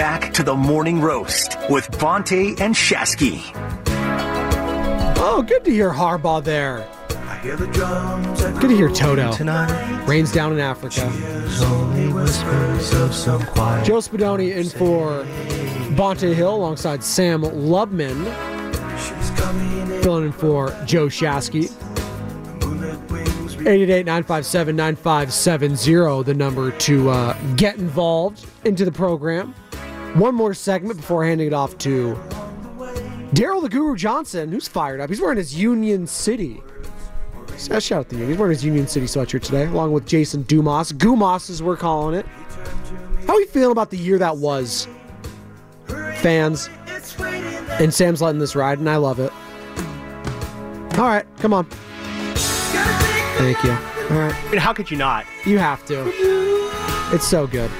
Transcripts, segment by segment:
back to the morning roast with Bonta and Shasky. Oh, good to hear Harbaugh there. I hear the drums Good to hear Toto. Rains down in Africa. Joe Spadoni in for Bonta Hill alongside Sam Lubman. Filling in for Joe Shasky. 888-957-9570, the number to uh, get involved into the program. One more segment before handing it off to Daryl the Guru Johnson, who's fired up. He's wearing his Union City. Shout out to you. He's wearing his Union City sweatshirt today, along with Jason Dumas. Gumas, as we're calling it. How are you feeling about the year that was? Fans. And Sam's letting this ride, and I love it. All right, come on. Thank you. All right. How could you not? You have to. It's so good.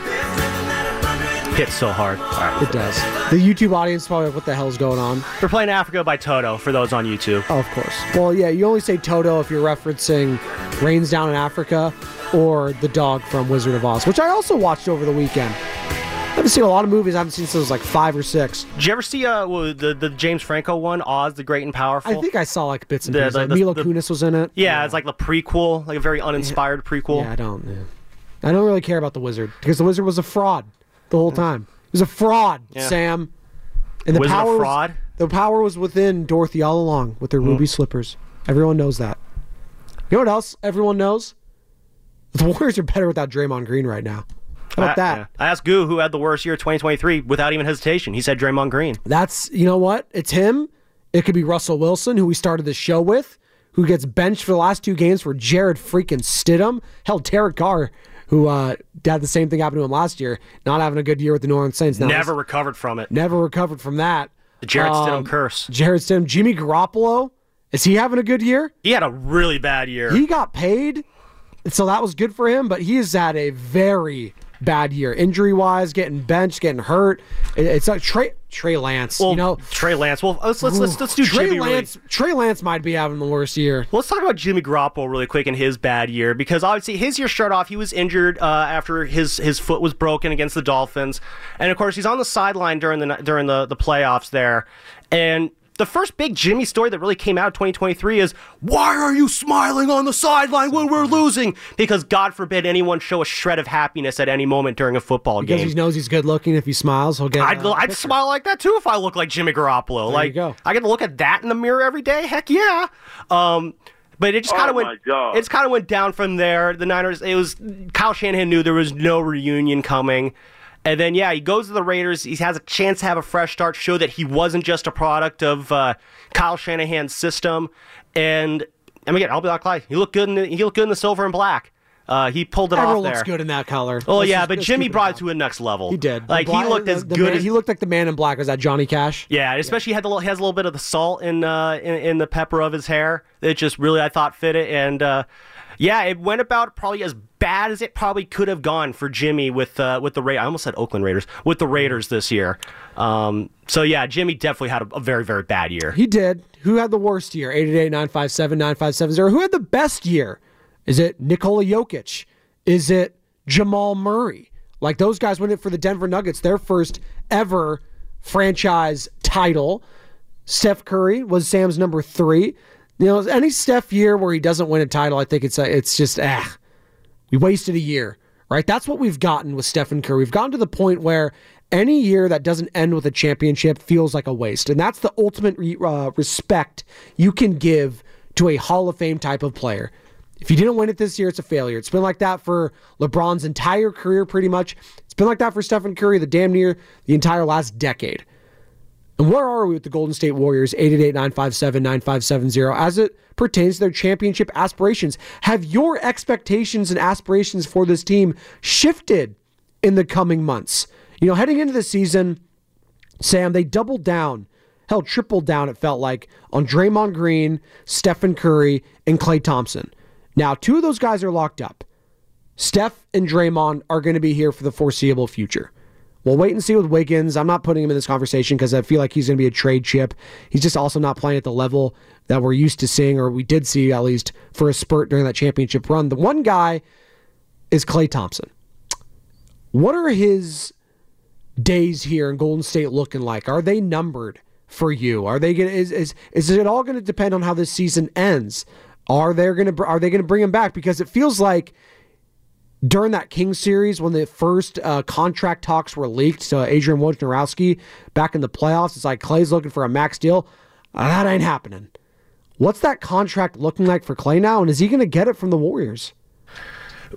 Hits so hard. Right. It does. The YouTube audience probably like, what the hell's going on? We're playing Africa by Toto for those on YouTube. Oh, of course. Well, yeah, you only say Toto if you're referencing Rains Down in Africa or The Dog from Wizard of Oz, which I also watched over the weekend. I haven't seen a lot of movies. I haven't seen since like five or six. Did you ever see uh, the the James Franco one, Oz the Great and Powerful? I think I saw like bits and The- pieces. the- the- Mila the- Kunis was in it. Yeah, it's like the prequel, like a very uninspired prequel. Yeah, I don't. Yeah. I don't really care about the wizard because the wizard was a fraud the whole time. He was a fraud, Yeah. Sam. And the of power was- fraud? the power was within Dorothy all along with her mm. ruby slippers. Everyone knows that. You know what else everyone knows? The Warriors are better without Draymond Green right now. How about I, that? yeah. I asked Goo who had the worst year of 2023 without even hesitation. He said Draymond Green. That's you know what? It's him. It could be Russell Wilson, who we started the show with, who gets benched for the last two games for Jarrett freaking Stidham. Hell, Derek Carr, who uh, had the same thing happen to him last year, not having a good year with the New Orleans Saints. Now Never recovered from it. never recovered from that. The Jarrett Stidham Um, curse. Jarrett Stidham, Jimmy Garoppolo, is he having a good year? He had a really bad year. He got paid, so that was good for him. But he has had a very bad year, injury wise, getting benched, getting hurt. It- It's like Trey Trey Lance. well, you know, Trey Lance. Well, let's let's let's, let's do Trey Jimmy really- Lance. Trey Lance might be having the worst year. Let's talk about Jimmy Garoppolo really quick in his bad year because obviously his year started off. He was injured uh, after his his foot was broken against the Dolphins, and of course he's on the sideline during the during the the playoffs there, and. The first big Jimmy story that really came out of 2023 is why are you smiling on the sideline when we're losing? Because God forbid anyone show a shred of happiness at any moment during a football Because game. Because he knows he's good looking. If he smiles, he'll get. I'd, uh, I'd smile like that too if I look like Jimmy Garoppolo. There like you go. I get to look at that in the mirror every day. Heck yeah. Um, but it just kind of Oh, went. my God. It's kind of went down from there. The Niners. It was Kyle Shanahan knew there was no reunion coming. And then, yeah, he goes to the Raiders. He has a chance to have a fresh start, show that he wasn't just a product of uh, Kyle Shanahan's system. And I mean, again, I'll be like, lie. He looked good in the, he looked good in the silver and black. Uh, he pulled it Everyone off there. looks good in that color. Oh Let's yeah, just- but Jimmy it brought it to a next level. He did. Like The he looked the- as the good man- as he looked like the man in black. Was that Johnny Cash? yeah, especially had the little, he has a little bit of the salt in uh in, in the pepper of his hair. It just really I thought fit it, and uh, yeah, it went about probably as bad as it probably could have gone for Jimmy with uh, with the Ra- I almost said Oakland Raiders with the Raiders this year. Um, so yeah, Jimmy definitely had a, a very very bad year. He did. Who had the worst year? 888-957-9570. Who had the best year? Is it Nikola Jokic? Is it Jamal Murray? Like those guys went in for the Denver Nuggets, their first ever franchise title. Steph Curry was Sam's number three. You know, any Steph year where he doesn't win a title, I think it's a, it's just ah, we wasted a year, right? That's what we've gotten with Stephen Curry. We've gotten to the point where any year that doesn't end with a championship feels like a waste, and that's the ultimate uh, respect you can give to a Hall of Fame type of player. If you didn't win it this year, it's a failure. It's been like that for LeBron's entire career, pretty much. It's been like that for Stephen Curry the damn near the entire last decade. And where are we with the Golden State Warriors? 888 957 9570 as it pertains to their championship aspirations. Have your expectations and aspirations for this team shifted in the coming months? You know, heading into the season, Sam, they doubled down, hell, tripled down, it felt like, on Draymond Green, Stephen Curry, and Klay Thompson. Now, two of those guys are locked up. Steph and Draymond are going to be here for the foreseeable future. We'll wait and see with Wiggins. I'm not putting him in this conversation because I feel like he's going to be a trade chip. He's just also not playing at the level that we're used to seeing, or we did see at least for a spurt during that championship run. The one guy is Klay Thompson. What are his days here in Golden State looking like? Are they numbered for you? Are they going is is is it all going to depend on how this season ends? Are they going to are they going to bring him back because it feels like during that King series when the first uh, contract talks were leaked to Adrian Wojnarowski back in the playoffs, it's like Klay's looking for a max deal. Uh, that ain't happening. What's that contract looking like for Klay now, and is he going to get it from the Warriors?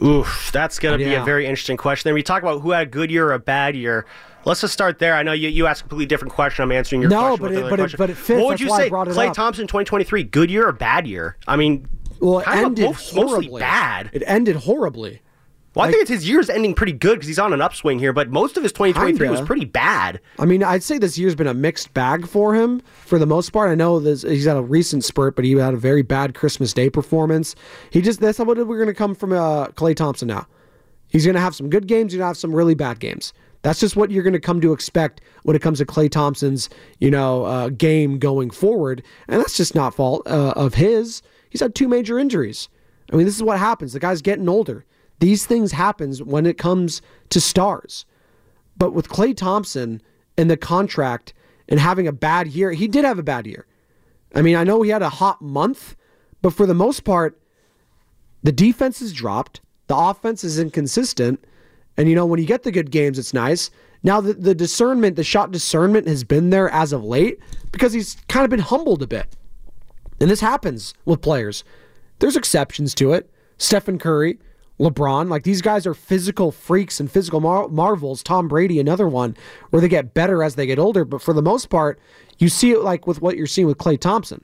Oof, that's going to Yeah. be a very interesting question. Then we talk about who had a good year or a bad year. Let's just start there. I know you, you asked a completely different question. I'm answering your No, question. No, but it- but it- but it fits. What would you say? Klay up. Thompson 2023, good year or bad year? I mean, Well, it ended mostly horribly. bad. It ended horribly. Well, I think it's his year's ending pretty good because he's on an upswing here, but most of his 2023 was Kinda. pretty bad. I mean, I'd say this year's been a mixed bag for him for the most part. I know this, he's had a recent spurt, but he had a very bad Christmas Day performance. He just that's what we're going to come from uh, Klay Thompson now. He's going to have some good games. He's going to have some really bad games. That's just what you're going to come to expect when it comes to Klay Thompson's, you know, uh, game going forward, and that's just not fault uh, of his. He's had two major injuries. I mean, this is what happens. The guy's getting older. These things happens when it comes to stars. But with Klay Thompson and the contract and having a bad year, he did have a bad year. I mean, I know he had a hot month, but for the most part, the defense has dropped, the offense is inconsistent, and you know when you get the good games, it's nice. Now the, the discernment, the shot discernment has been there as of late because he's kind of been humbled a bit. And this happens with players. There's exceptions to it. Stephen Curry, LeBron, like these guys are physical freaks and physical mar- marvels. Tom Brady, another one, where they get better as they get older. But for the most part, you see it like with what you're seeing with Klay Thompson.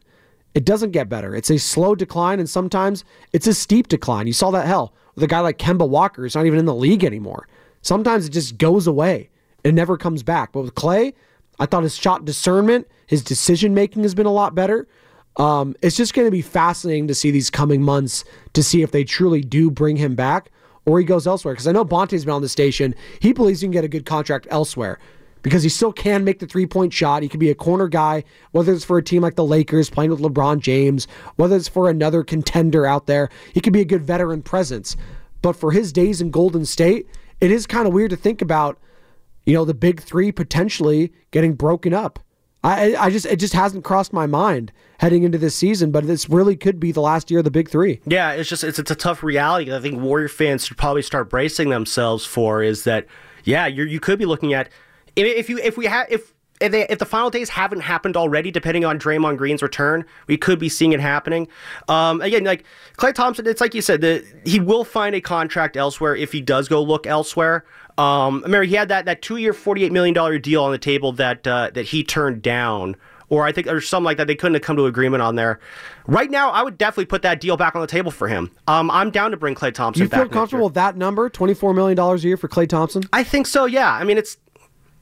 It doesn't get better. It's a slow decline, and sometimes it's a steep decline. You saw that hell with a guy like Kemba Walker, who's not even in the league anymore. Sometimes it just goes away. It never comes back. But with Klay, I thought his shot discernment, his decision making has been a lot better. Um, it's just going to be fascinating to see these coming months to see if they truly do bring him back or he goes elsewhere. Because I know Bonta's been on the station. He believes he can get a good contract elsewhere because he still can make the three point shot. He could be a corner guy, whether it's for a team like the Lakers playing with LeBron James, whether it's for another contender out there. He could be a good veteran presence. But for his days in Golden State, it is kind of weird to think about, you know, the big three potentially getting broken up. I, I just it just hasn't crossed my mind heading into this season, but this really could be the last year of the big three. Yeah, it's just it's, it's a tough reality. I think Warrior fans should probably start bracing themselves for is that yeah, you you could be looking at if, you if we have if if, they, if the final days haven't happened already, depending on Draymond Green's return, we could be seeing it happening. Um, again, like Klay Thompson, it's like you said, the, he will find a contract elsewhere if he does go look elsewhere. Um, remember he had that, that two year, forty eight million dollar deal on the table that uh, that he turned down, or I think or something like that. They couldn't have come to agreement on there. Right now, I would definitely put that deal back on the table for him. Um, I'm down to bring Klay Thompson. You feel comfortable with that number, twenty four million dollars a year for Klay Thompson? I think so. Yeah. I mean, it's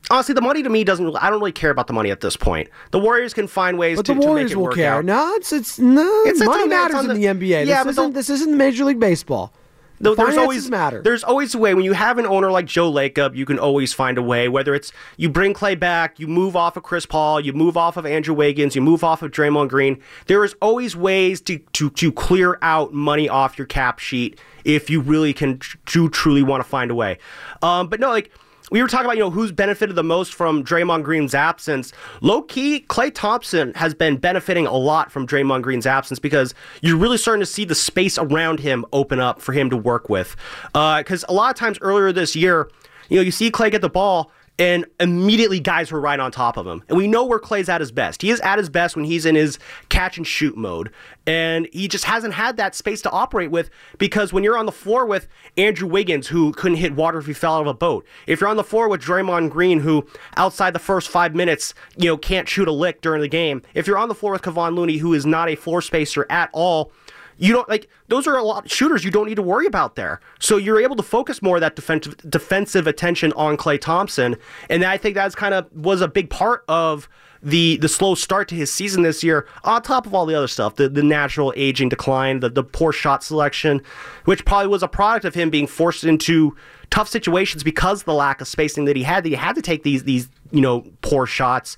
honestly the money to me doesn't. I don't really care about the money at this point. The Warriors can find ways But to, the to Warriors make it will care. out. No, it's it's no It's- money on the- it's matters on in the- the NBA. Yeah, this isn't this isn't Major League Baseball. Though there's always matter. There's always a way when you have an owner like Joe Lacob, you can always find a way. Whether it's you bring Klay back, you move off of Chris Paul, you move off of Andrew Wiggins, you move off of Draymond Green. There is always ways to to to clear out money off your cap sheet if you really can tr- truly want to find a way. Um, but no, like we were talking about, you know, who's benefited the most from Draymond Green's absence. Low key, Klay Thompson has been benefiting a lot from Draymond Green's absence because you're really starting to see the space around him open up for him to work with. Because uh, a lot of times earlier this year, you know, you see Klay get the ball and immediately guys were right on top of him. And we know where Klay's at his best. He is at his best when he's in his catch and shoot mode. And he just hasn't had that space to operate with because when you're on the floor with Andrew Wiggins, who couldn't hit water if he fell out of a boat, if you're on the floor with Draymond Green, who outside the first five minutes, you know, can't shoot a lick during the game, if you're on the floor with Kevon Looney, who is not a floor spacer at all, you don't like those are a lot shooters you don't need to worry about there. So you're able to focus more of that defensive defensive attention on Klay Thompson, and I think that's kind of was a big part of the the slow start to his season this year, on top of all the other stuff, the, the natural aging decline, the, the poor shot selection, which probably was a product of him being forced into tough situations because of the lack of spacing that he had, that he had to take these these, you know, poor shots.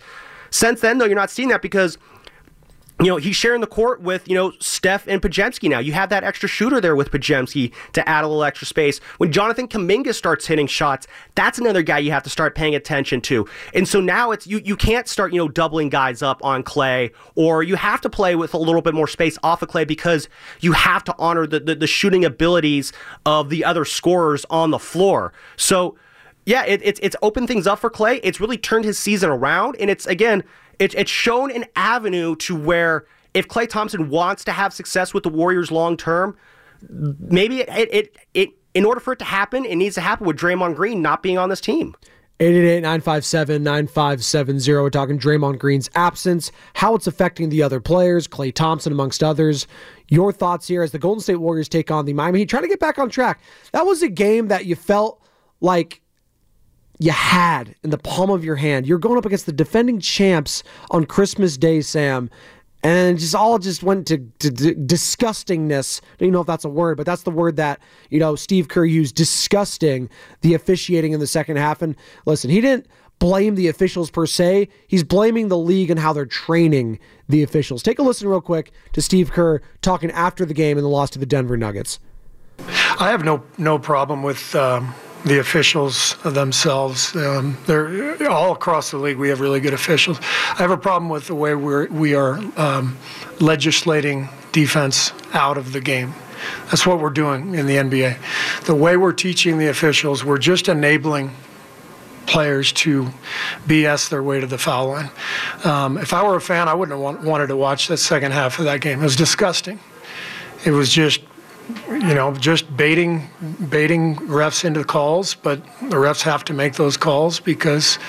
Since then, though, you're not seeing that because you know, he's sharing the court with, you know, Steph and Podziemski now. You have that extra shooter there with Podziemski to add a little extra space. When Jonathan Kuminga starts hitting shots, that's another guy you have to start paying attention to. And so now it's you you can't start, you know, doubling guys up on Klay, or you have to play with a little bit more space off of Klay because you have to honor the, the, the shooting abilities of the other scorers on the floor. So yeah, it, it's it's opened things up for Klay. It's really turned his season around, and it's again it, it's shown an avenue to where if Klay Thompson wants to have success with the Warriors long term, maybe it, it, it, it, in order for it to happen, it needs to happen with Draymond Green not being on this team. 888-957-9570. We're talking Draymond Green's absence, how it's affecting the other players, Klay Thompson amongst others. Your thoughts here as the Golden State Warriors take on the Miami Heat, trying to get back on track. That was a game that you felt like you had in the palm of your hand. You're going up against the defending champs on Christmas Day, Sam. And just all just went to, to, to disgustingness. I don't even know if that's a word, but that's the word that, you know, Steve Kerr used. Disgusting the officiating in the second half. And listen, he didn't blame the officials per se. He's blaming the league and how they're training the officials. Take a listen real quick to Steve Kerr talking after the game and the loss to the Denver Nuggets. I have no no problem with um, the officials themselves. Um, they're all across the league. We have really good officials. I have a problem with the way we're we are um, legislating defense out of the game. That's what we're doing in the NBA. The way we're teaching the officials, we're just enabling players to BS their way to the foul line. Um, if I were a fan, I wouldn't have want, wanted to watch that second half of that game. It was disgusting. It was just you know, just baiting baiting refs into calls, but the refs have to make those calls because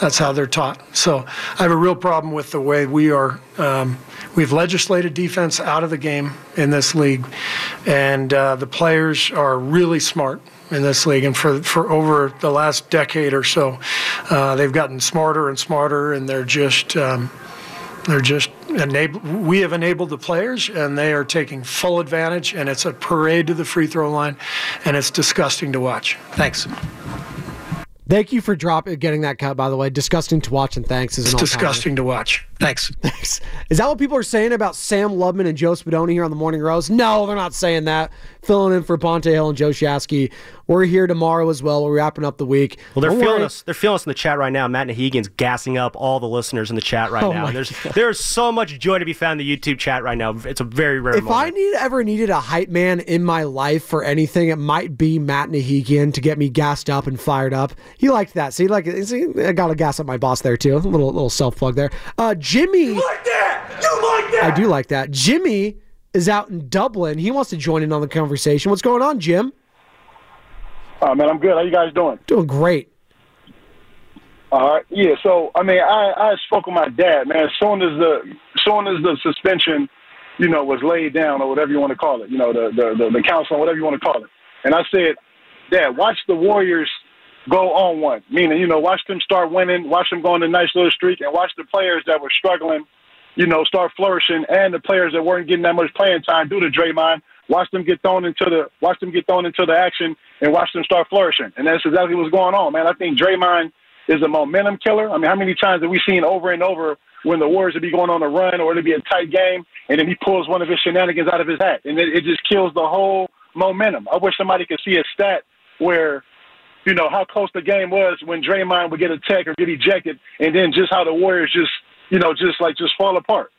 that's how they're taught. So I have a real problem with the way we are. Um, we've legislated defense out of the game in this league, and uh, the players are really smart in this league. And for, for over the last decade or so, uh, they've gotten smarter and smarter, and they're just. Um, they're just enable. We have enabled the players, and they are taking full advantage. And it's a parade to the free throw line, and it's disgusting to watch. Thanks. Thank you for dropping getting that cut. By the way, disgusting to watch, and thanks. Is it's disgusting to watch. Thanks. Thanks. Is that what people are saying about Sam Lubman and Joe Spadoni here on the Morning Roast? No, they're not saying that. Filling in for Bonta Hill and Joe Shasky. We're here tomorrow as well. We're wrapping up the week. Well, they're Don't feeling worry. us. They're feeling us in the chat right now. Matt Nahigian's gassing up all the listeners in the chat right oh now. There's God. there's so much joy to be found in the YouTube chat right now. It's a very rare. If moment. I need ever needed a hype man in my life for anything, it might be Matt Nahigian to get me gassed up and fired up. He liked that. See, like see, I got to gas up my boss there too. A little little self plug there. Uh, Jimmy that? You like that? I do like that. Jimmy is out in Dublin. He wants to join in on the conversation. What's going on, Jim? Oh man, I'm good. How you guys doing? Doing great. All right. Yeah. So I mean, I I spoke with my dad, man. As soon as the as soon as the suspension, you know, was laid down or whatever you want to call it, you know, the the the, the council, whatever you want to call it, and I said, Dad, watch the Warriors go on one. Meaning, you know, watch them start winning, watch them go on a nice little streak, and watch the players that were struggling you know, start flourishing, and the players that weren't getting that much playing time due to Draymond, watch them get thrown into the watch them get thrown into the action and watch them start flourishing. And that's exactly what's going on, man. I think Draymond is a momentum killer. I mean, how many times have we seen over and over when the Warriors would be going on a run or it'd be a tight game, and then he pulls one of his shenanigans out of his hat, and it, it just kills the whole momentum. I wish somebody could see a stat where you know, how close the game was when Draymond would get attacked or get ejected, and then just how the Warriors just, you know, just like just fall apart.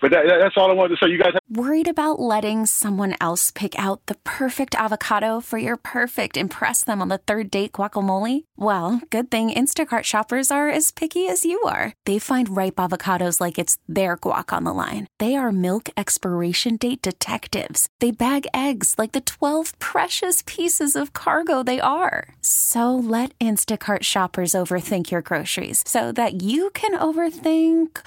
But that, that's all I wanted to say. You guys have- Worried about letting someone else pick out the perfect avocado for your perfect impress them on the third date guacamole? Well, good thing Instacart shoppers are as picky as you are. They find ripe avocados like it's their guac on the line. They are milk expiration date detectives. They bag eggs like the 12 precious pieces of cargo they are. So let Instacart shoppers overthink your groceries so that you can overthink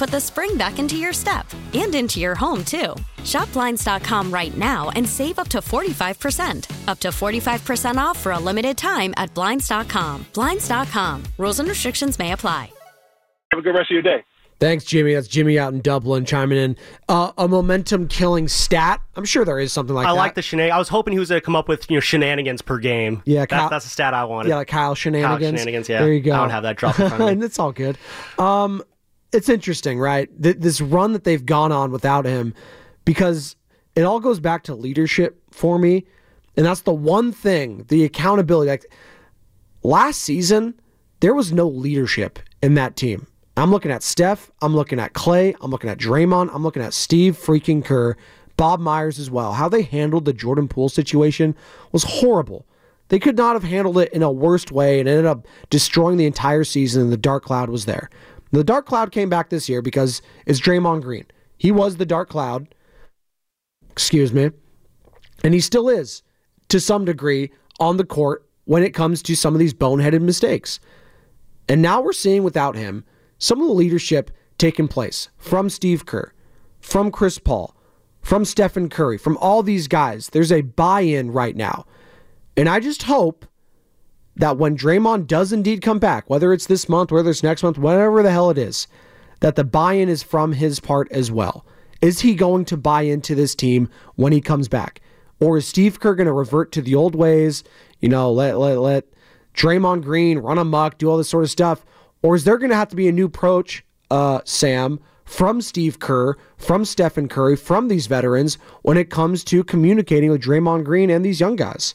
put the spring back into your step and into your home, too. Shop Blinds.com right now and save up to 45%. Up to 45% off for a limited time at Blinds.com. Blinds.com. Rules and restrictions may apply. Have a good rest of your day. Thanks, Jimmy. That's Jimmy out in Dublin chiming in. Uh, a momentum killing stat. I'm sure there is something like I that. I like the shenanigans. I was hoping he was going to come up with you know shenanigans per game. Yeah, That- Kyle- that's the stat I wanted. Yeah, like Kyle shenanigans. Kyle shenanigans. Yeah, There you go. I don't have that drop in front of me. and it's all good. Um, it's interesting, right? Th- this run that they've gone on without him, because it all goes back to leadership for me, and that's the one thing, the accountability. Like last season, there was no leadership in that team. I'm looking at Steph. I'm looking at Klay. I'm looking at Draymond. I'm looking at Steve freaking Kerr, Bob Myers as well. How they handled the Jordan Poole situation was horrible. They could not have handled it in a worse way and ended up destroying the entire season, and the dark cloud was there. The dark cloud came back this year because it's Draymond Green. He was the dark cloud. Excuse me. And he still is, to some degree, on the court when it comes to some of these boneheaded mistakes. And now we're seeing without him some of the leadership taking place from Steve Kerr, from Chris Paul, from Stephen Curry, from all these guys. There's a buy in right now. And I just hope that when Draymond does indeed come back, whether it's this month, whether it's next month, whatever the hell it is, that the buy in is from his part as well. Is he going to buy into this team when he comes back? Or is Steve Kerr going to revert to the old ways? You know, let, let, let Draymond Green run amok, do all this sort of stuff? Or is there going to have to be a new approach, uh, Sam, from Steve Kerr, from Stephen Curry, from these veterans when it comes to communicating with Draymond Green and these young guys?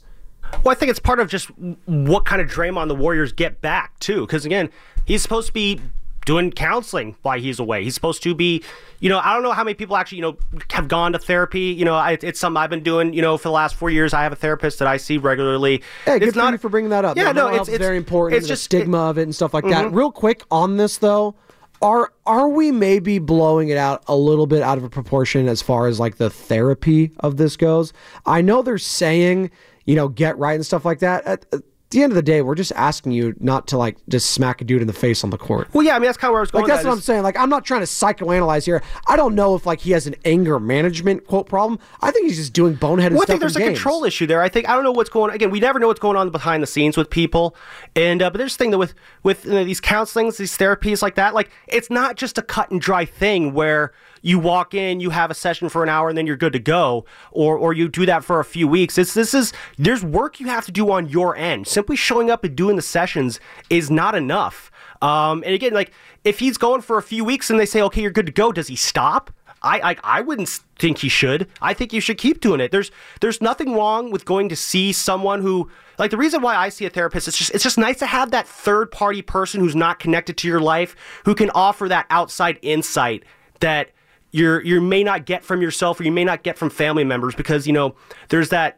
Well, I think it's part of just what kind of Draymond the Warriors get back too, because again, he's supposed to be doing counseling while he's away. He's supposed to be, you know, I don't know how many people actually, you know, have gone to therapy. You know, I, it's something I've been doing, you know, for the last four years. I have a therapist that I see regularly. Hey, good it's for not you for bringing that up. Yeah, The no, it's, it's very important. It's the just stigma of it and stuff like that. Mhm. Real quick on this though, are are we maybe blowing it out a little bit out of a proportion as far as like the therapy of this goes? I know they're saying, you know, get right and stuff like that. At, at the end of the day, we're just asking you not to like just smack a dude in the face on the court. Well, yeah, I mean that's kind of where I was going. Like that's with what I'm saying. Like I'm not trying to psychoanalyze here. I don't know if like he has an anger management quote problem. I think he's just doing boneheaded Well, I think there's a games. control issue there. I think I don't know what's going. On. Again, we never know what's going on behind the scenes with people, and uh, but there's a thing that with with you know, these counselings, these therapies like that. Like it's not just a cut and dry thing where you walk in, you have a session for an hour, and then you're good to go, or or you do that for a few weeks. It's this is there's work you have to do on your end. Simply showing up and doing the sessions is not enough. Um, and again, like if he's going for a few weeks and they say, okay, you're good to go, does he stop? I, I I wouldn't think he should. I think you should keep doing it. There's there's nothing wrong with going to see someone who like the reason why I see a therapist. It's just it's just nice to have that third party person who's not connected to your life who can offer that outside insight that you're you may not get from yourself or you may not get from family members because you know there's that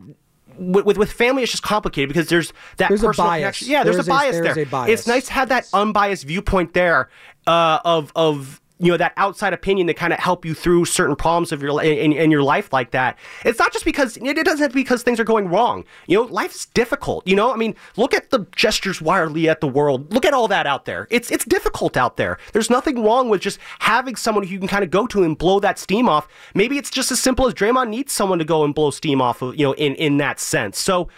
with, with, with family it's just complicated because there's that There's a personal bias. connection. Yeah, there's, There's a a- bias there's there. a bias. It's nice to have that unbiased viewpoint there uh, of of you know that outside opinion to kind of help you through certain problems of your in, in your life like that. It's not just because it doesn't to be because things are going wrong. You know, life's difficult. You know, I mean, look at the gestures wildly at the world. Look at all that out there. It's it's difficult out there. There's nothing wrong with just having someone who you can kind of go to and blow that steam off. Maybe it's just as simple as Draymond needs someone to go and blow steam off of. You know, in in that sense. So.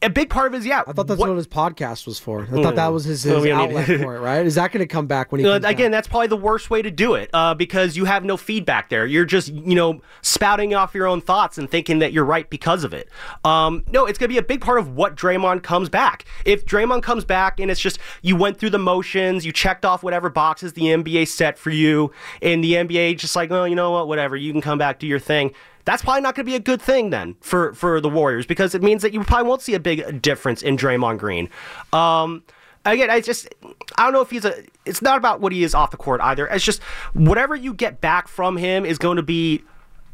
A big part of it is yeah. I thought that's what, his podcast was for. I thought that was his, his Oh, we don't need- outlet for it, right? Is that going to come back when he Uh, comes back? again, that's probably the worst way to do it uh, because you have no feedback there. You're just, you know, spouting off your own thoughts and thinking that you're right because of it. Um, no, it's going to be a big part of what Draymond comes back. If Draymond comes back and it's just you went through the motions, you checked off whatever boxes the NBA set for you, and the NBA just like, well, you know what, whatever, you can come back, do your thing. That's probably not going to be a good thing then for for the Warriors because it means that you probably won't see a big difference in Draymond Green. Um, again, I just I don't know if he's a. It's not about what he is off the court either. It's just whatever you get back from him is going to be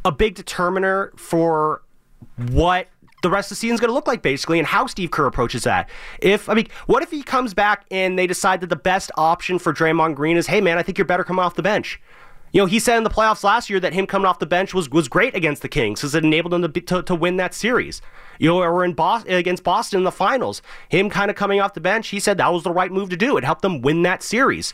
a big determiner for what the rest of the season is going to look like, basically, and how Steve Kerr approaches that. If I mean, what if he comes back and they decide that the best option for Draymond Green is, hey man, I think you're better coming off the bench. You know, he said in the playoffs last year that him coming off the bench was was great against the Kings because it enabled them to, to to win that series. You know, or in Boston against Boston in the finals, him kind of coming off the bench, he said that was the right move to do. It helped them win that series.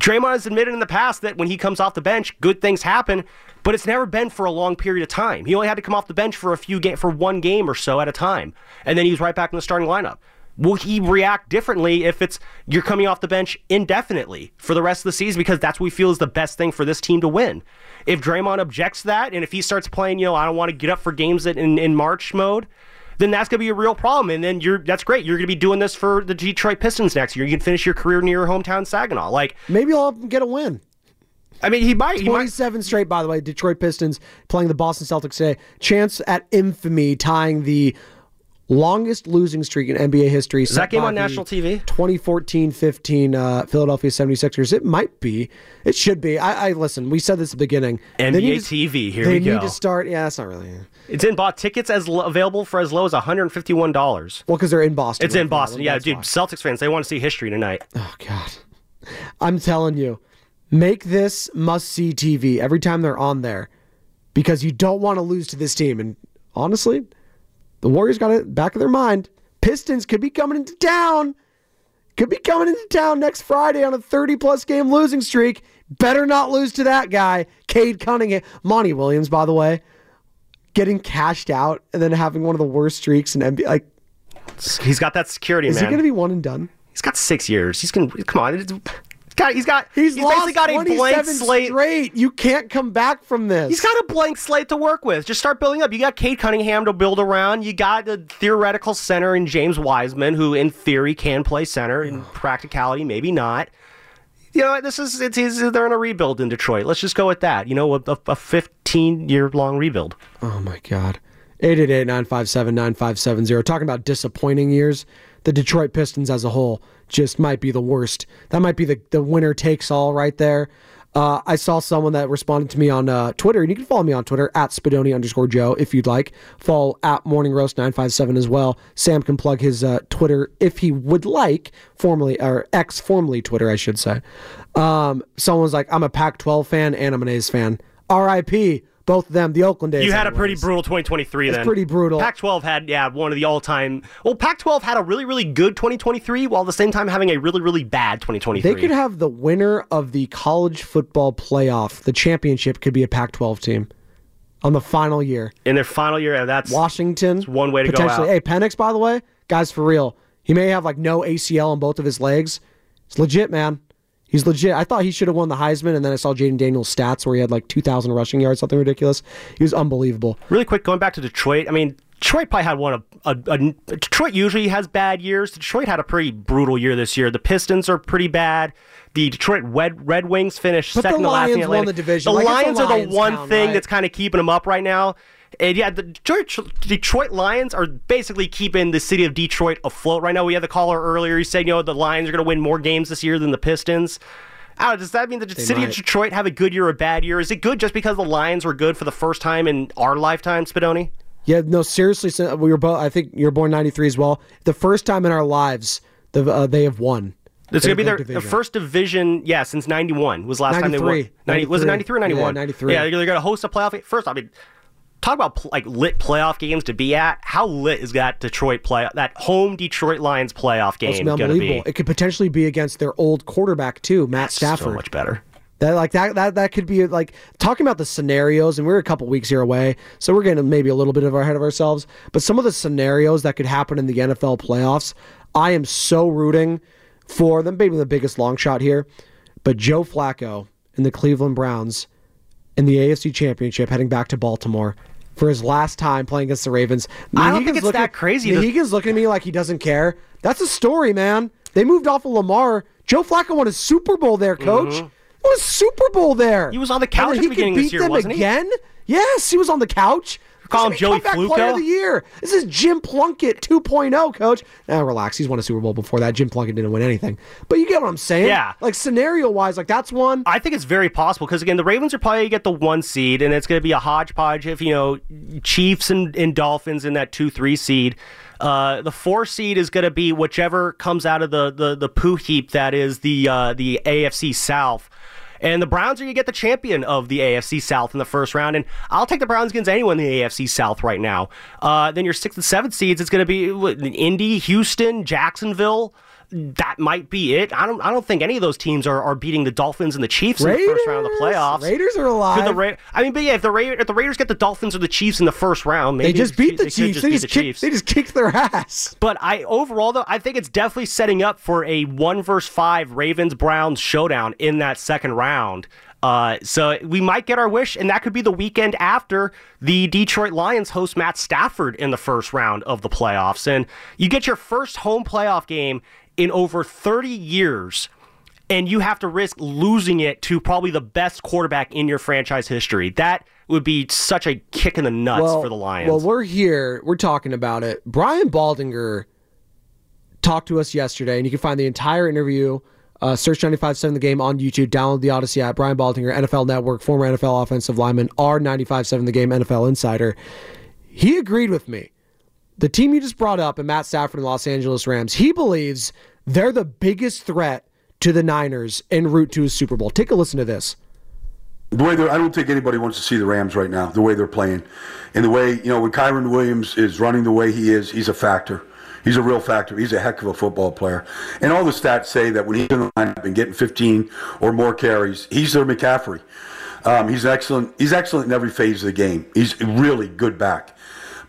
Draymond has admitted in the past that when he comes off the bench, good things happen, but it's never been for a long period of time. He only had to come off the bench for a few ga- for one game or so at a time, and then he was right back in the starting lineup. Will he react differently if it's you're coming off the bench indefinitely for the rest of the season because that's what we feel is the best thing for this team to win? If Draymond objects to that, and if he starts playing, you know, I don't want to get up for games in, in March mode, then that's going to be a real problem. And then you're that's great. You're going to be doing this for the Detroit Pistons next year. You can finish your career near your hometown Saginaw. Like maybe I'll get a win. I mean, he might. He might. 27 straight, by the way. Detroit Pistons playing the Boston Celtics today. Chance at infamy tying the longest losing streak in NBA history. Is that game on national TV? 2014-15 uh, Philadelphia 76ers. It might be. It should be. I, I listen. We said this at the beginning. NBA to- TV. Here they need to start. Yeah, that's not really. It's in bought tickets as lo- available for as low as 151 dollars. Well, because they're in Boston. It's right in now. Boston. Yeah, That's dude. why. Celtics fans, they want to see history tonight. Oh God, I'm telling you, make this must see TV every time they're on there, because you don't want to lose to this team. And honestly, the Warriors got it back of their mind. Pistons could be coming into town. Could be coming into town next Friday on a 30 plus game losing streak. Better not lose to that guy, Cade Cunningham. Monty Williams, by the way, getting cashed out and then having one of the worst streaks in NBA. Like, He's got that security, is man. he going to be one and done? He's got six years. He's gonna come on. He's got. He's got. He's, He's, lost basically got a blank 27 slate. straight. You can't come back from this. He's got a blank slate to work with. Just start building up. You got Cade Cunningham to build around. You got the theoretical center in James Wiseman, who in theory can play center. In practicality, maybe not. You know, this is it's, it's they're in a rebuild in Detroit. Let's just go with that. You know, a, a 15 year long rebuild. Oh my God. 888-957-9570. Talking about disappointing years, the Detroit Pistons as a whole just might be the worst. That might be the, the winner takes all right there. Uh, I saw someone that responded to me on uh, Twitter, and you can follow me on Twitter at Spadoni underscore Joe if you'd like. Follow at Morning Roast 957 as well. Sam can plug his uh, Twitter if he would like, formerly, or ex formerly Twitter, I should say. Um, someone was like, I'm a Pac 12 fan and I'm an A's fan. RIP, both of them, the Oakland A's. You had a pretty brutal 2023 It's then. pretty brutal. Pac-12 had yeah one of the all-time. Well, Pac-12 had a really really good 2023 while at the same time having a really really bad 2023. They could have the winner of the college football playoff, the championship could be a Pac 12 team on the final year. in their final year. and That's Washington. one way to go potentially. out. Hey, Penix, by the way, guys, for real. He may have like no ACL on both of his legs. It's legit, man. He's legit. I thought he should have won the Heisman, and then I saw Jayden Daniels' stats where he had like 2,000 rushing yards, something ridiculous. He was unbelievable. Really quick, going back to Detroit. I mean, Detroit probably had one of a, a, Detroit usually has bad years. Detroit had a pretty brutal year this year. The Pistons are pretty bad. The Detroit Red, Red Wings finished But the second to last in Lions won the division. The Like, Lions the are the Lions one thing right? that's kind of keeping them up right now. And yeah, the Detroit, Detroit Lions are basically keeping the city of Detroit afloat right now. We had the caller earlier. He said, you know, the Lions are going to win more games this year than the Pistons. Know, does that mean that the They city might. of Detroit have a good year or a bad year? Is it good just because the Lions were good for the first time in our lifetime, Spadoni? Yeah, no, seriously, so we were both. I think you're born '93 as well. The first time in our lives, the, uh, they have won. It's gonna be their division. first division, yeah, since '91 was the last time they 93. won. 90, was it '93 or '91? Yeah, 93. Yeah, they're gonna host a playoff. First, I mean, talk about like lit playoff games to be at. How lit is that Detroit play that home Detroit Lions playoff game gonna unbelievable. be? It could potentially be against their old quarterback too, Matt Stafford. So much better. That like that that that could be like talking about the scenarios, and we're a couple weeks here away, so we're getting maybe a little bit of our head of ourselves. But some of the scenarios that could happen in the NFL playoffs, I am so rooting for them. Maybe the biggest long shot here, but Joe Flacco and the Cleveland Browns in the AFC Championship, heading back to Baltimore for his last time playing against the Ravens. I don't think it's looking- that crazy to- looking at me like he doesn't care. That's a story, man. They moved off of Lamar. Joe Flacco won a Super Bowl there, coach. Mhm. He won a Super Bowl there. He was on the couch then at he the beginning could of beat this year, them wasn't he? again. Yes, he was on the couch. Call him Joey comeback Player of the year. This is Jim Plunkett 2.0, coach. Now relax. He's won a Super Bowl before that. Jim Plunkett didn't win anything. But you get what I'm saying? Yeah. Like scenario wise, like that's one. I think it's very possible because again, the Ravens are probably get the one seed, and it's going to be a hodgepodge of you know Chiefs and, and Dolphins in that two three seed. Uh, the four seed is going to be whichever comes out of the the the poo heap that is the uh, the AFC South. And the Browns are going to get the champion of the AFC South in the first round. And I'll take the Browns against anyone in the AFC South right now. Uh, then your sixth and seventh seeds, it's going to be Indy, Houston, Jacksonville. That might be it. I don't. I don't think any of those teams are, are beating the Dolphins and the Chiefs in the first round of the Raiders? playoffs. Raiders are alive. The Ra- I mean, but yeah, if the Ra- if the Raiders get the Dolphins or the Chiefs in the first round, maybe they just beat the could Chiefs. They beat just, the kicked, Chiefs. they just kicked their ass. But I overall though, I think it's definitely setting up for a one versus five Ravens Browns showdown in that second round. Uh, so we might get our wish, and that could be the weekend after the Detroit Lions host Matt Stafford in the first round of the playoffs, and you get your first home playoff game in over 30 years. And you have to risk losing it to probably the best quarterback in your franchise history. That would be such a kick in the nuts well, for the Lions. Well, we're here. We're talking about it. Brian Baldinger talked to us yesterday, and you can find the entire interview. Uh, search 95.7 The Game on YouTube. Download the Odyssey app. Brian Baldinger, NFL Network, former NFL offensive lineman, R 95.7 The Game NFL Insider. He agreed with me. The team you just brought up, and Matt Stafford and the Los Angeles Rams, he believes they're the biggest threat to the Niners en route to a Super Bowl. Take a listen to this. The way I don't think anybody wants to see the Rams right now. The way they're playing, and the way you know when Kyren Williams is running the way he is, he's a factor. He's a real factor. He's a heck of a football player. And all the stats say that when he's in the lineup and getting 15 or more carries, he's their McCaffrey. Um, he's excellent. He's excellent in every phase of the game. He's really good back.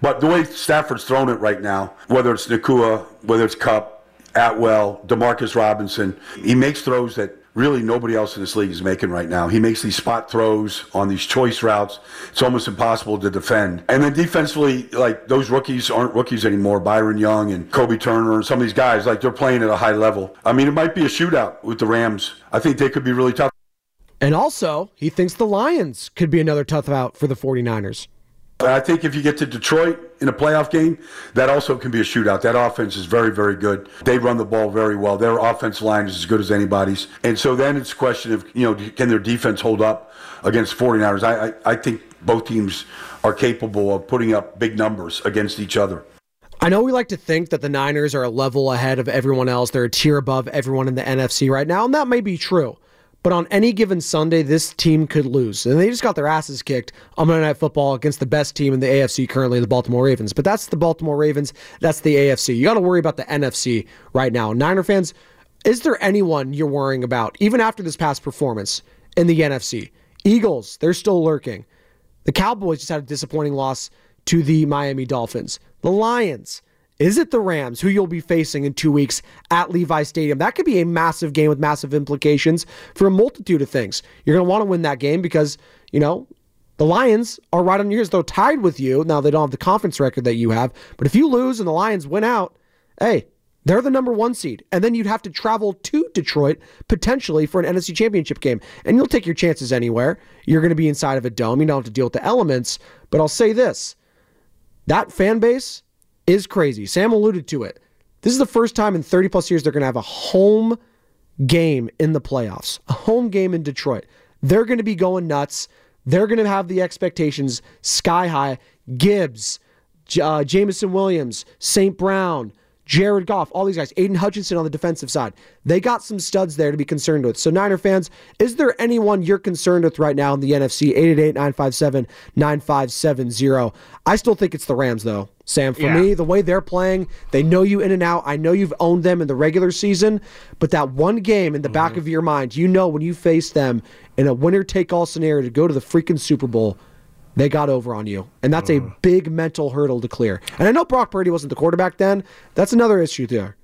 But the way Stafford's thrown it right now, whether it's Nacua, whether it's Kupp, Atwell, Demarcus Robinson, he makes throws that really nobody else in this league is making right now. He makes these spot throws on these choice routes. It's almost impossible to defend. And then defensively, like those rookies aren't rookies anymore. Byron Young and Kobie Turner and some of these guys, like they're playing at a high level. I mean, it might be a shootout with the Rams. I think they could be really tough. And also, he thinks the Lions could be another tough out for the 49ers. And I think if you get to Detroit in a playoff game, that also can be a shootout. That offense is very, very good. They run the ball very well. Their offense line is as good as anybody's. And so then it's a question of, you know, can their defense hold up against 49ers? I, I, I think both teams are capable of putting up big numbers against each other. I know we like to think that the Niners are a level ahead of everyone else. They're a tier above everyone in the NFC right now, and that may be true. But on any given Sunday, this team could lose. And they just got their asses kicked on Monday Night Football against the best team in the AFC currently, the Baltimore Ravens. But that's the Baltimore Ravens. That's the AFC. You got to worry about the NFC right now. Niner fans, is there anyone you're worrying about, even after this past performance in the NFC? Eagles, they're still lurking. The Cowboys just had a disappointing loss to the Miami Dolphins. The Lions. Is it the Rams who you'll be facing in two weeks at Levi Stadium? That could be a massive game with massive implications for a multitude of things. You're going to want to win that game because, you know, The Lions are right on your heels. They're tied with you. Now, they don't have the conference record that you have, but if you lose and the Lions win out, hey, they're the number one seed. And then you'd have to travel to Detroit potentially for an NFC championship game. And you'll take your chances anywhere. You're going to be inside of a dome. You don't have to deal with the elements. But I'll say this that fan base is crazy. Sam alluded to it. This is the first time in 30 plus years they're going to have a home game in the playoffs, a home game in Detroit. They're going to be going nuts. They're going to have the expectations sky high. Gibbs, uh, Jameson Williams, St. Brown, Jared Goff, all these guys, Aidan Hutchinson on the defensive side. They got some studs there to be concerned with. So, Niner fans, is there anyone you're concerned with right now in the NFC? 888 957 9570. I still think it's the Rams, though. Sam, for Yeah. me, the way they're playing, they know you in and out. I know you've owned them in the regular season, but that one game in the back mm-hmm. of your mind, you know when you face them in a winner take all scenario to go to the freaking Super Bowl, they got over on you. And that's a mm. big mental hurdle to clear. And I know Brock Purdy wasn't the quarterback then. That's another issue there.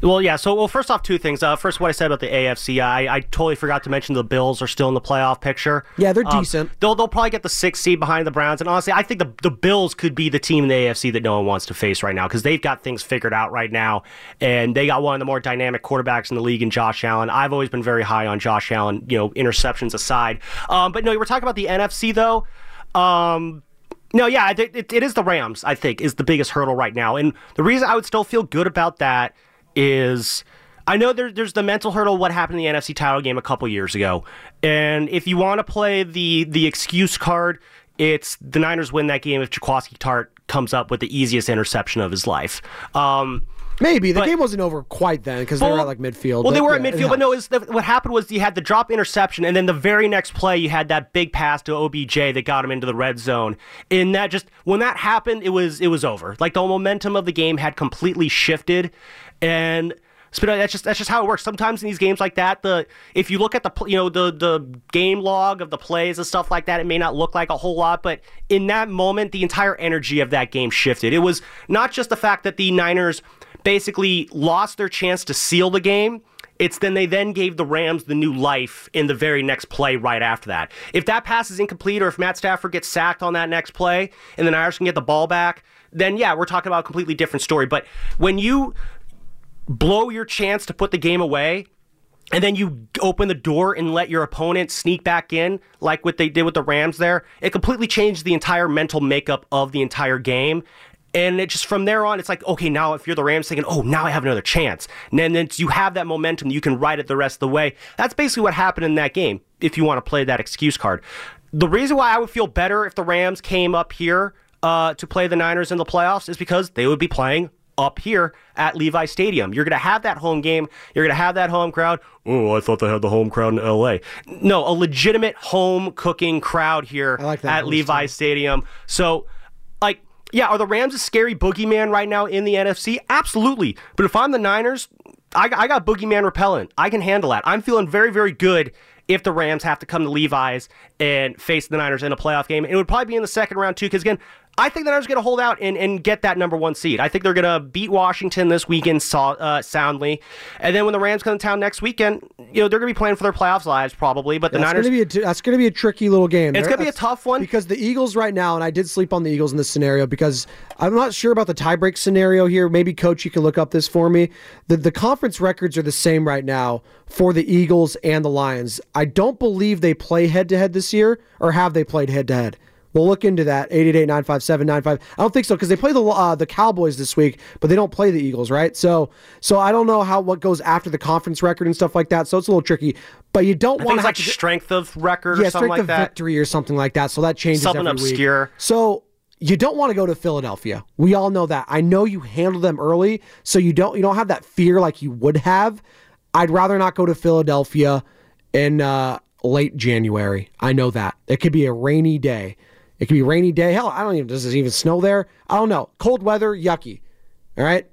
Well, yeah. So, well, first off, two things. Uh, first, what I said about the AFC, I, I totally forgot to mention the Bills are still in the playoff picture. Yeah, they're Um, decent. They'll they'll probably get the sixth seed behind the Browns, and honestly, I think the the Bills could be the team in the AFC that no one wants to face right now because they've got things figured out right now, and they got one of the more dynamic quarterbacks in the league in Josh Allen. I've always been very high on Josh Allen. You know, interceptions aside, um, but no, we're talking about the NFC though. Um, no, yeah, it, it, it is the Rams, I think, is the biggest hurdle right now. And the reason I would still feel good about that is I know there, there's the mental hurdle what happened in the NFC title game a couple years ago. And if you want to play the the excuse card, it's the Niners win that game if Jaquiski Tartt comes up with the easiest interception of his life. Um, Maybe. The But- game wasn't over quite then because they were at like midfield. well, they were yeah, at midfield, but no, the, what happened was you had the drop interception, and then the very next play, you had that big pass to OBJ that got him into the red zone. And that just when that happened, it was it was over. Like the momentum of the game had completely shifted, and. That's just that's just how it works. Sometimes in these games like that, the if you look at the you know the the game log of the plays and stuff like that, it may not look like a whole lot, but in that moment, the entire energy of that game shifted. It was not just the fact that the Niners basically lost their chance to seal the game. It's then they then gave the Rams the new life in the very next play right after that. If that pass is incomplete or if Matt Stafford gets sacked on that next play and the Niners can get the ball back, then yeah, we're talking about a completely different story. But when you blow your chance to put the game away and then you open the door and let your opponent sneak back in like what they did with the Rams there, it completely changed the entire mental makeup of the entire game. And it just from there on, it's like, okay, now if you're the Rams thinking, oh, now I have another chance. And then you have that momentum, you can ride it the rest of the way. That's basically what happened in that game, if you want to play that excuse card. The reason why I would feel better if the Rams came up here uh, to play the Niners in the playoffs is because they would be playing up here at Levi Stadium. You're going to have that home game. You're going to have that home crowd. Oh, I thought they had the home crowd in LA. No, a legitimate home cooking crowd here at Levi Stadium. So, like, yeah, are the Rams a scary boogeyman right now in the NFC? Absolutely. But if I'm the Niners, I, I got boogeyman repellent. I can handle that. I'm feeling very, very good if the Rams have to come to Levi's and face the Niners in a playoff game. It would probably be in the second round, too, because, again, I think that I was going to hold out and, and get that number one seed. I think they're going to beat Washington this weekend so, uh, soundly. And then when the Rams come to town next weekend, you know, they're going to be playing for their playoffs lives probably. But the that's Niners. Gonna be a that's going to be a tricky little game. It's gonna be a tough one because the Eagles right now, and I did sleep on the Eagles in this scenario because I'm not sure about the tiebreak scenario here. Maybe coach, you can look up this for me. The the conference records are the same right now for the Eagles and the Lions. I don't believe they play head to head this year, or have they played head to head? We'll look into that. 888-957-95. I don't think so because they play the uh, the Cowboys this week, but they don't play the Eagles, right? So so I don't know how what goes after the conference record and stuff like that. So it's a little tricky. But you don't want like to strength of record yeah, or something strength like of that. victory or something like that. So that changes Something every week. obscure. So you don't want to go to Philadelphia. We all know that. I know you handled them early, so you don't you don't have that fear like you would have. I'd rather not go to Philadelphia in uh, late January. I know that it could be a rainy day. It could be rainy day. Hell, I don't even. Does it even snow there? I don't know. Cold weather, yucky. All right.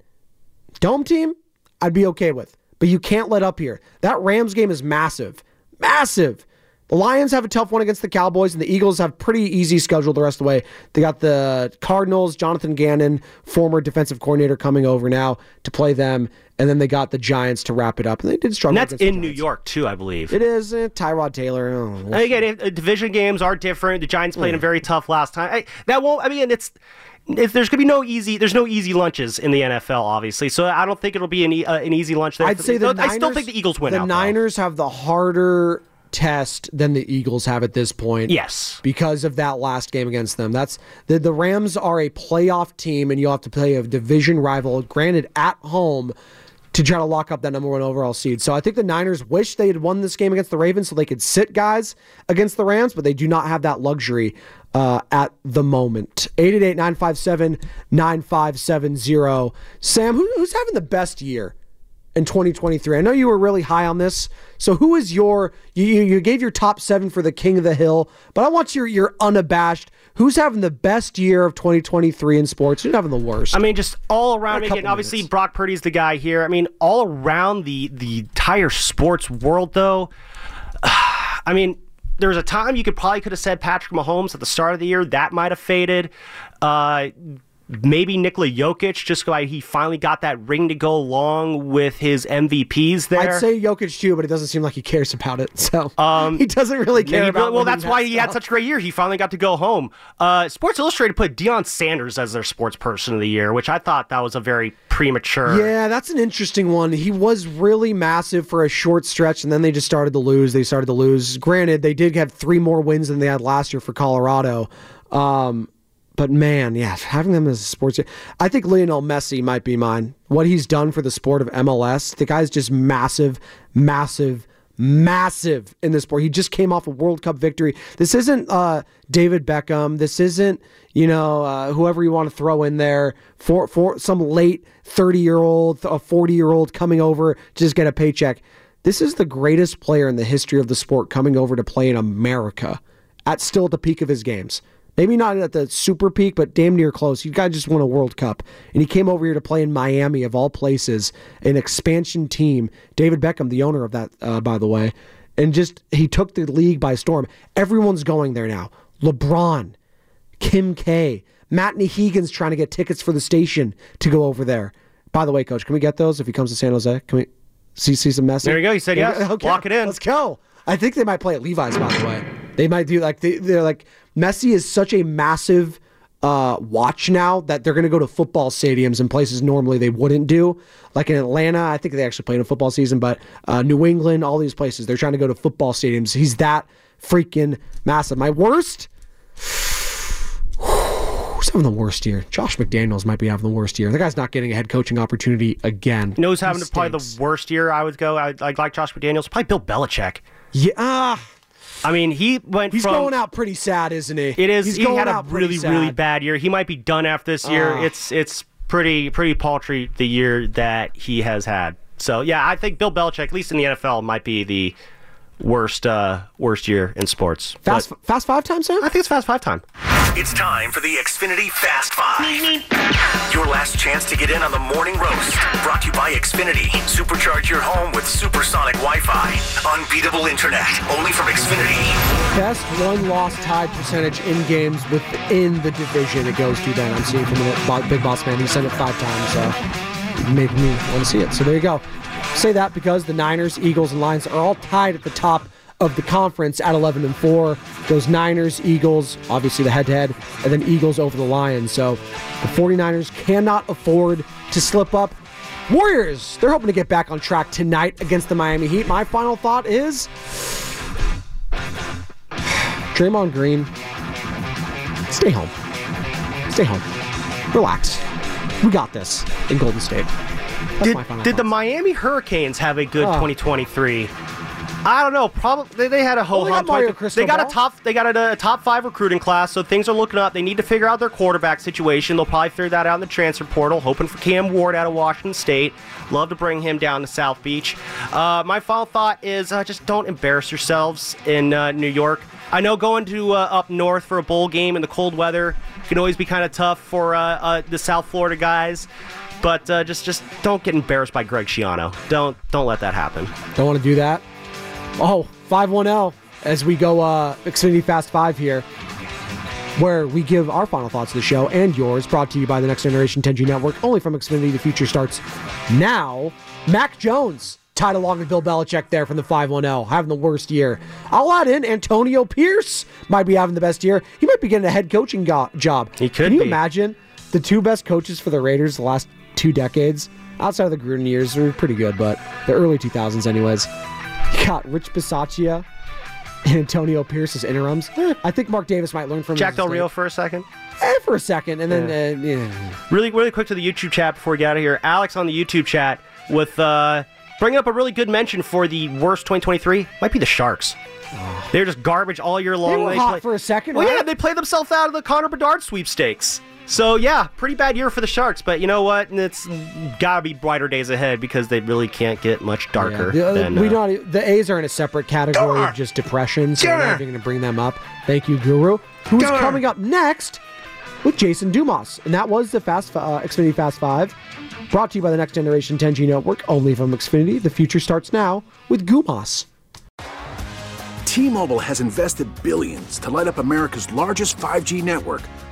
Dome team, I'd be okay with. But you can't let up here. That Rams game is massive. Massive. The Lions have a tough one against the Cowboys, and the Eagles have pretty easy schedule the rest of the way. They got the Cardinals, Jonathan Gannon, former defensive coordinator, coming over now to play them, and then they got the Giants to wrap it up. And they did struggle. And that's in New York too, I believe. It is uh, Tyrod Taylor. Oh, and again, uh, division games are different. The Giants played them very tough last time. I, that won't. I mean, it's if there's gonna be no easy, there's no easy lunches in the NFL, obviously. So I don't think it'll be an, uh, an easy lunch there. I'd say the I Niners, still think the Eagles win The out. though. Niners have the harder test than the Eagles have at this point. Yes. Because of that last game against them. That's the the Rams are a playoff team and you'll have to play a division rival, granted at home, to try to lock up that number one overall seed. So I think the Niners wish they had won this game against the Ravens so they could sit guys against the Rams, but they do not have that luxury uh, at the moment. 888 957 9570. Sam, who, who's having the best year? In 2023. I know you were really high on this. So who is your you you gave your top 7 for the King of the Hill, but I want your your unabashed who's having the best year of 2023 in sports? Who's having the worst? I mean, just all around. Again, obviously, Brock Purdy's the guy here. I mean, all around the the entire sports world, though. I mean, there was a time you could probably could have said Patrick Mahomes at the start of the year. That might have faded. Uh, maybe Nikola Jokic, just why he finally got that ring to go along with his MVPs there. I'd say Jokic too, but it doesn't seem like he cares about it. So he doesn't really care Maybe- about. Well, that's that why he had such a great year. He finally got to go home. Uh, Sports Illustrated put Deion Sanders as their sports person of the year, which I thought that was a very premature. Yeah, that's an interesting one. He was really massive for a short stretch, and then they just started to lose. They started to lose. Granted, they did have three more wins than they had last year for Colorado. Um, but man, yeah, having them as a sports. I think Lionel Messi might be mine. What he's done for the sport of MLS, the guy's just massive, massive, massive in this sport. He just came off a World Cup victory. This isn't uh, David Beckham. This isn't you know uh, whoever you want to throw in there for for some late thirty year old, a forty year old coming over to just get a paycheck. This is the greatest player in the history of the sport coming over to play in America at still at the peak of his games. Maybe not at the super peak, but damn near close. You guy just won a World Cup, and he came over here to play in Miami, of all places, an expansion team. David Beckham, the owner of that, uh, by the way, and just he took the league by storm. Everyone's going there now. LeBron, Kim K, Matt Hegan's trying to get tickets for the station to go over there. By the way, coach, can we get those if he comes to San Jose? Can we see see some Messi? There you go. He said yes. Okay. Lock it in. Let's go. I think they might play at Levi's. By the way, they might do like they, they're like Messi is such a massive uh, watch now that they're going to go to football stadiums in places normally they wouldn't do. Like in Atlanta, I think they actually played in a football season, but uh, New England, all these places, they're trying to go to football stadiums. He's that freaking massive. My worst. Who's having the worst year? Josh McDaniels might be having the worst year. The guy's not getting a head coaching opportunity again. You know who's having probably the worst year I would go. I like like Josh McDaniels. Probably Bill Belichick. Yeah. I mean, he went He's from. going out pretty sad, isn't he? It is. He's he going had a out pretty really, sad. really bad year. He might be done after this year. Ah. It's it's pretty pretty paltry the year that he has had. So yeah, I think Bill Belichick, at least in the NFL, might be the worst uh worst year in sports. Fast But fast five times, Sam? I think it's fast five time. It's time for the Xfinity Fast Five. Your last chance to get in on the morning roast. Brought to you by Xfinity. Supercharge your home with supersonic Wi-Fi. Unbeatable internet. Only from Xfinity. Best one loss tied percentage in games within the division it goes to then. I'm seeing from the Big Boss Man. He said it five times, so it made me want to see it. So there you go. Say that because the Niners, Eagles, and Lions are all tied at the top of the conference at 11 and 4. Those Niners, Eagles, obviously the head to head, and then Eagles over the Lions. So the 49ers cannot afford to slip up. Warriors, they're hoping to get back on track tonight against the Miami Heat. My final thought is Draymond Green, stay home. Stay home. Relax. We got this in Golden State. Did, did the. Miami Hurricanes have a good Oh. 2023? I don't know. Probably they, they had a whole Well, they got. They got a top. They got a, a top five recruiting class, so things are looking up. They need to figure out their quarterback situation. They'll probably figure that out in the transfer portal. Hoping for Cam Ward out of Washington State. Love to bring him down to South Beach. Uh, my final thought is uh, just don't embarrass yourselves in uh, New York. I know going to uh, up north for a bowl game in the cold weather can always be kind of tough for uh, uh, the South Florida guys. But uh, just just don't get embarrassed by Greg Schiano. Don't don't let that happen. Don't want to do that. Oh, 510 as we go uh, Xfinity Fast Five here, where we give our final thoughts of the show and yours, brought to you by the Next Generation 10G Network, only from Xfinity. The future starts now. Mac Jones tied along with Bill Belichick there from the five-one-L having the worst year. I'll add in Antonio Pierce might be having the best year. He might be getting a head coaching go- job. He could Can you be. imagine the two best coaches for the Raiders the last two decades? Outside of the Gruden years, they're pretty good, but the early 2000s, anyways. You got Rich Bisaccia and Antonio Pierce as interims. Eh, I think Mark Davis might learn from Jack Del. Rio for a second. Eh, for a second, and then uh, yeah. Really, really quick to the YouTube chat before we get out of here. Alex on the YouTube chat with uh, bringing up a really good mention for the worst 2023 might be the Sharks. They're just garbage all year long. they were hot play- for a second. well, right? yeah, they played themselves out of the Connor Bedard sweepstakes. So yeah, pretty bad year for the Sharks. But you know what? It's gotta be brighter days ahead because they really can't get much darker. Yeah, the, than, we uh, don't. The A's are in a separate category of just depression, so we're not even going to bring them up. Thank you, Guru. Who's coming up next with Jason Dumas, and that was the Fast uh, Xfinity Fast Five, brought to you by the Next Generation 10G Network, only from Xfinity. The future starts now with Gumas. T-Mobile has invested billions to light up America's largest 5G network